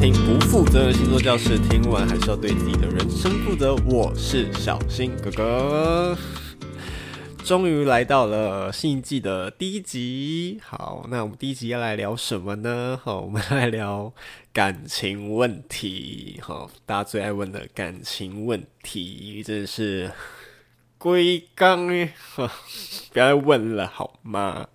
听不负责任星座教室，听完还是要对自己的人生负责。我是小新哥哥，终于来到了新一季的第一集。好，那我们第一集要来聊什么呢？好，我们来聊感情问题。好，大家最爱问的感情问题，真的是龟缸哎，不要再问了好吗？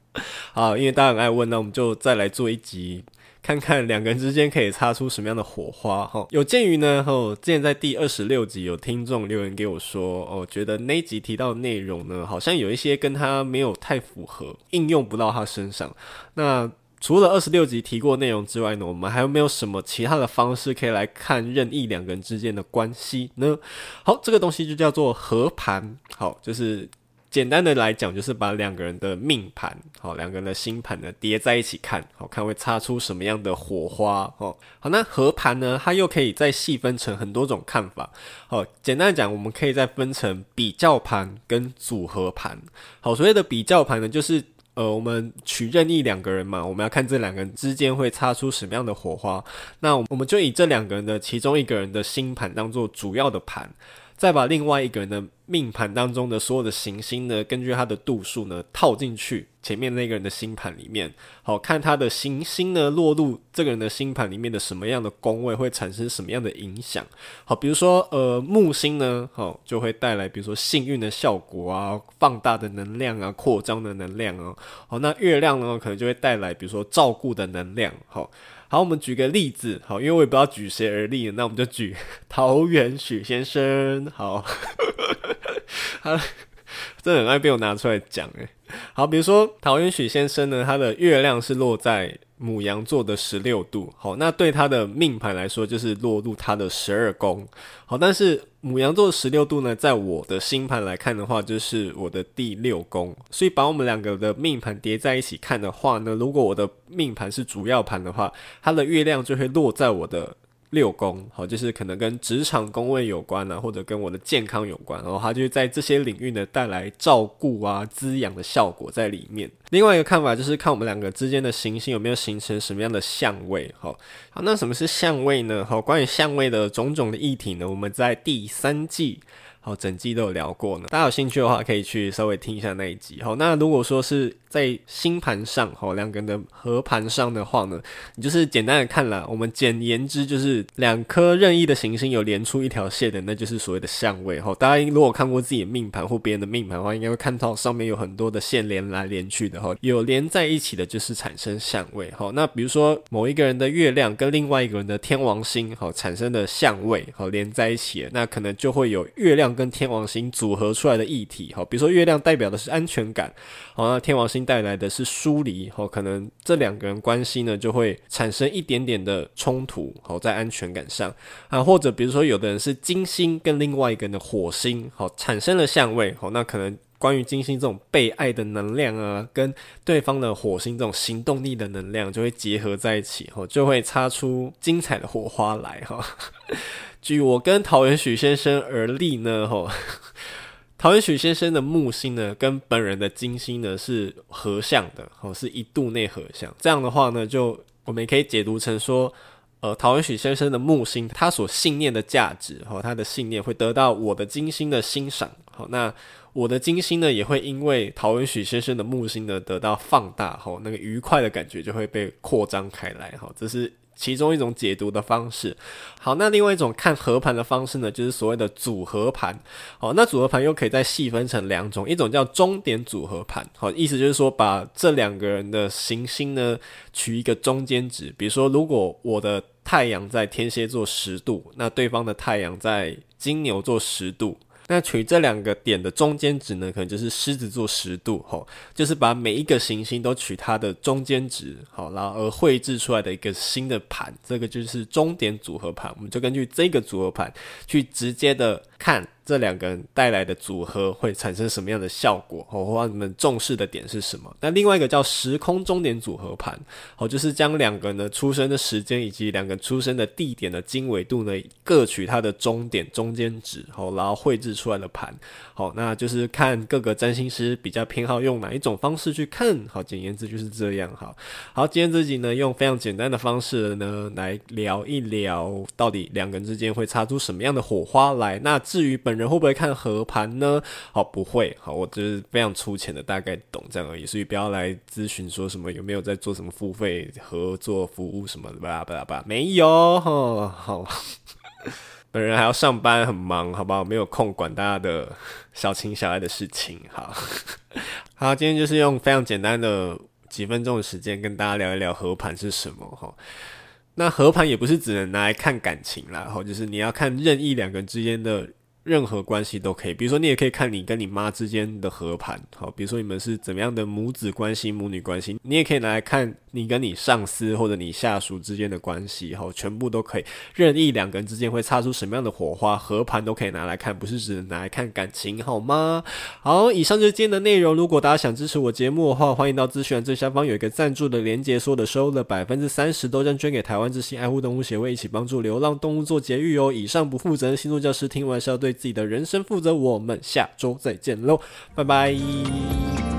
好，因为大家很爱问，那我们就再来做一集。看看两个人之间可以擦出什么样的火花哈？有鉴于呢，哦，之前在第二十六集有听众留言给我说，哦，觉得那集提到的内容呢，好像有一些跟他没有太符合，应用不到他身上。那除了二十六集提过内容之外呢，我们还有没有什么其他的方式可以来看任意两个人之间的关系呢？好，这个东西就叫做和盘，好，就是。简单的来讲，就是把两个人的命盘，好，两个人的星盘呢叠在一起看，好，看会擦出什么样的火花，哦，好，那合盘呢，它又可以再细分成很多种看法，好，简单的讲，我们可以再分成比较盘跟组合盘，好，所谓的比较盘呢，就是呃，我们取任意两个人嘛，我们要看这两个人之间会擦出什么样的火花，那我们就以这两个人的其中一个人的星盘当做主要的盘。再把另外一个人的命盘当中的所有的行星呢，根据它的度数呢套进去前面那个人的星盘里面，好，看他的行星呢落入这个人的星盘里面的什么样的宫位会产生什么样的影响。好，比如说呃木星呢，好，就会带来比如说幸运的效果啊，放大的能量啊，扩张的能量啊。好，那月亮呢可能就会带来比如说照顾的能量。好。好，我们举个例子，好，因为我也不知道举谁而立，那我们就举 桃园许先生。好，他真的很爱被我拿出来讲，诶。好，比如说陶渊许先生呢，他的月亮是落在母羊座的十六度，好，那对他的命盘来说就是落入他的十二宫，好，但是母羊座十六度呢，在我的星盘来看的话，就是我的第六宫，所以把我们两个的命盘叠在一起看的话呢，如果我的命盘是主要盘的话，它的月亮就会落在我的。六宫，好，就是可能跟职场宫位有关啊，或者跟我的健康有关，然后它就在这些领域呢带来照顾啊、滋养的效果在里面。另外一个看法就是看我们两个之间的行星有没有形成什么样的相位，好，好，那什么是相位呢？好，关于相位的种种的议题呢，我们在第三季。好，整季都有聊过呢。大家有兴趣的话，可以去稍微听一下那一集。好，那如果说是在星盘上，好，两个人的合盘上的话呢，你就是简单的看了。我们简言之就是两颗任意的行星有连出一条线的，那就是所谓的相位。好，大家如果看过自己的命盘或别人的命盘的话，应该会看到上面有很多的线连来连去的。哈，有连在一起的，就是产生相位。好，那比如说某一个人的月亮跟另外一个人的天王星，好，产生的相位，好，连在一起，那可能就会有月亮跟天王星组合出来的议题，好，比如说月亮代表的是安全感，好，那天王星带来的是疏离，好，可能这两个人关系呢就会产生一点点的冲突，好，在安全感上啊，或者比如说有的人是金星跟另外一个人的火星，好，产生了相位，好，那可能关于金星这种被爱的能量啊，跟对方的火星这种行动力的能量就会结合在一起，好，就会擦出精彩的火花来，哈。据我跟桃园许先生而立呢，吼，桃园许先生的木星呢，跟本人的金星呢是合相的，吼，是一度内合相。这样的话呢，就我们也可以解读成说，呃，桃园许先生的木星，他所信念的价值，吼，他的信念会得到我的金星的欣赏，好，那我的金星呢，也会因为桃园许先生的木星呢得到放大，吼，那个愉快的感觉就会被扩张开来，吼，这是。其中一种解读的方式，好，那另外一种看合盘的方式呢，就是所谓的组合盘。好，那组合盘又可以再细分成两种，一种叫中点组合盘。好，意思就是说把这两个人的行星呢取一个中间值，比如说如果我的太阳在天蝎座十度，那对方的太阳在金牛座十度。那取这两个点的中间值呢，可能就是狮子座十度，吼，就是把每一个行星都取它的中间值，好，然后而绘制出来的一个新的盘，这个就是终点组合盘。我们就根据这个组合盘去直接的看。这两个人带来的组合会产生什么样的效果？哦，或你们重视的点是什么？那另外一个叫时空终点组合盘，好，就是将两个人的出生的时间以及两个出生的地点的经纬度呢，各取它的终点中间值，好，然后绘制出来的盘。好，那就是看各个占星师比较偏好用哪一种方式去看。好，简言之就是这样。好，好，今天这集呢，用非常简单的方式呢，来聊一聊到底两个人之间会擦出什么样的火花来。那至于本人会不会看合盘呢？好，不会。好，我就是非常粗浅的大概懂这样而已，所以不要来咨询说什么有没有在做什么付费合作服务什么的吧吧吧，没有。好，好，本人还要上班，很忙，好不好？没有空管大家的小情小爱的事情。好，好，今天就是用非常简单的几分钟的时间跟大家聊一聊合盘是什么哈。那合盘也不是只能拿来看感情啦，哈，就是你要看任意两个人之间的。任何关系都可以，比如说你也可以看你跟你妈之间的和盘，好，比如说你们是怎么样的母子关系、母女关系，你也可以拿来看你跟你上司或者你下属之间的关系，好，全部都可以，任意两个人之间会擦出什么样的火花，和盘都可以拿来看，不是只能拿来看感情，好吗？好，以上就是今天的内容。如果大家想支持我节目的话，欢迎到资讯栏最下方有一个赞助的连接，所有的收入的百分之三十都将捐给台湾之心爱护动物协会，一起帮助流浪动物做节育哦。以上不负责任星座教师听完是要对自己的人生负责，我们下周再见喽，拜拜。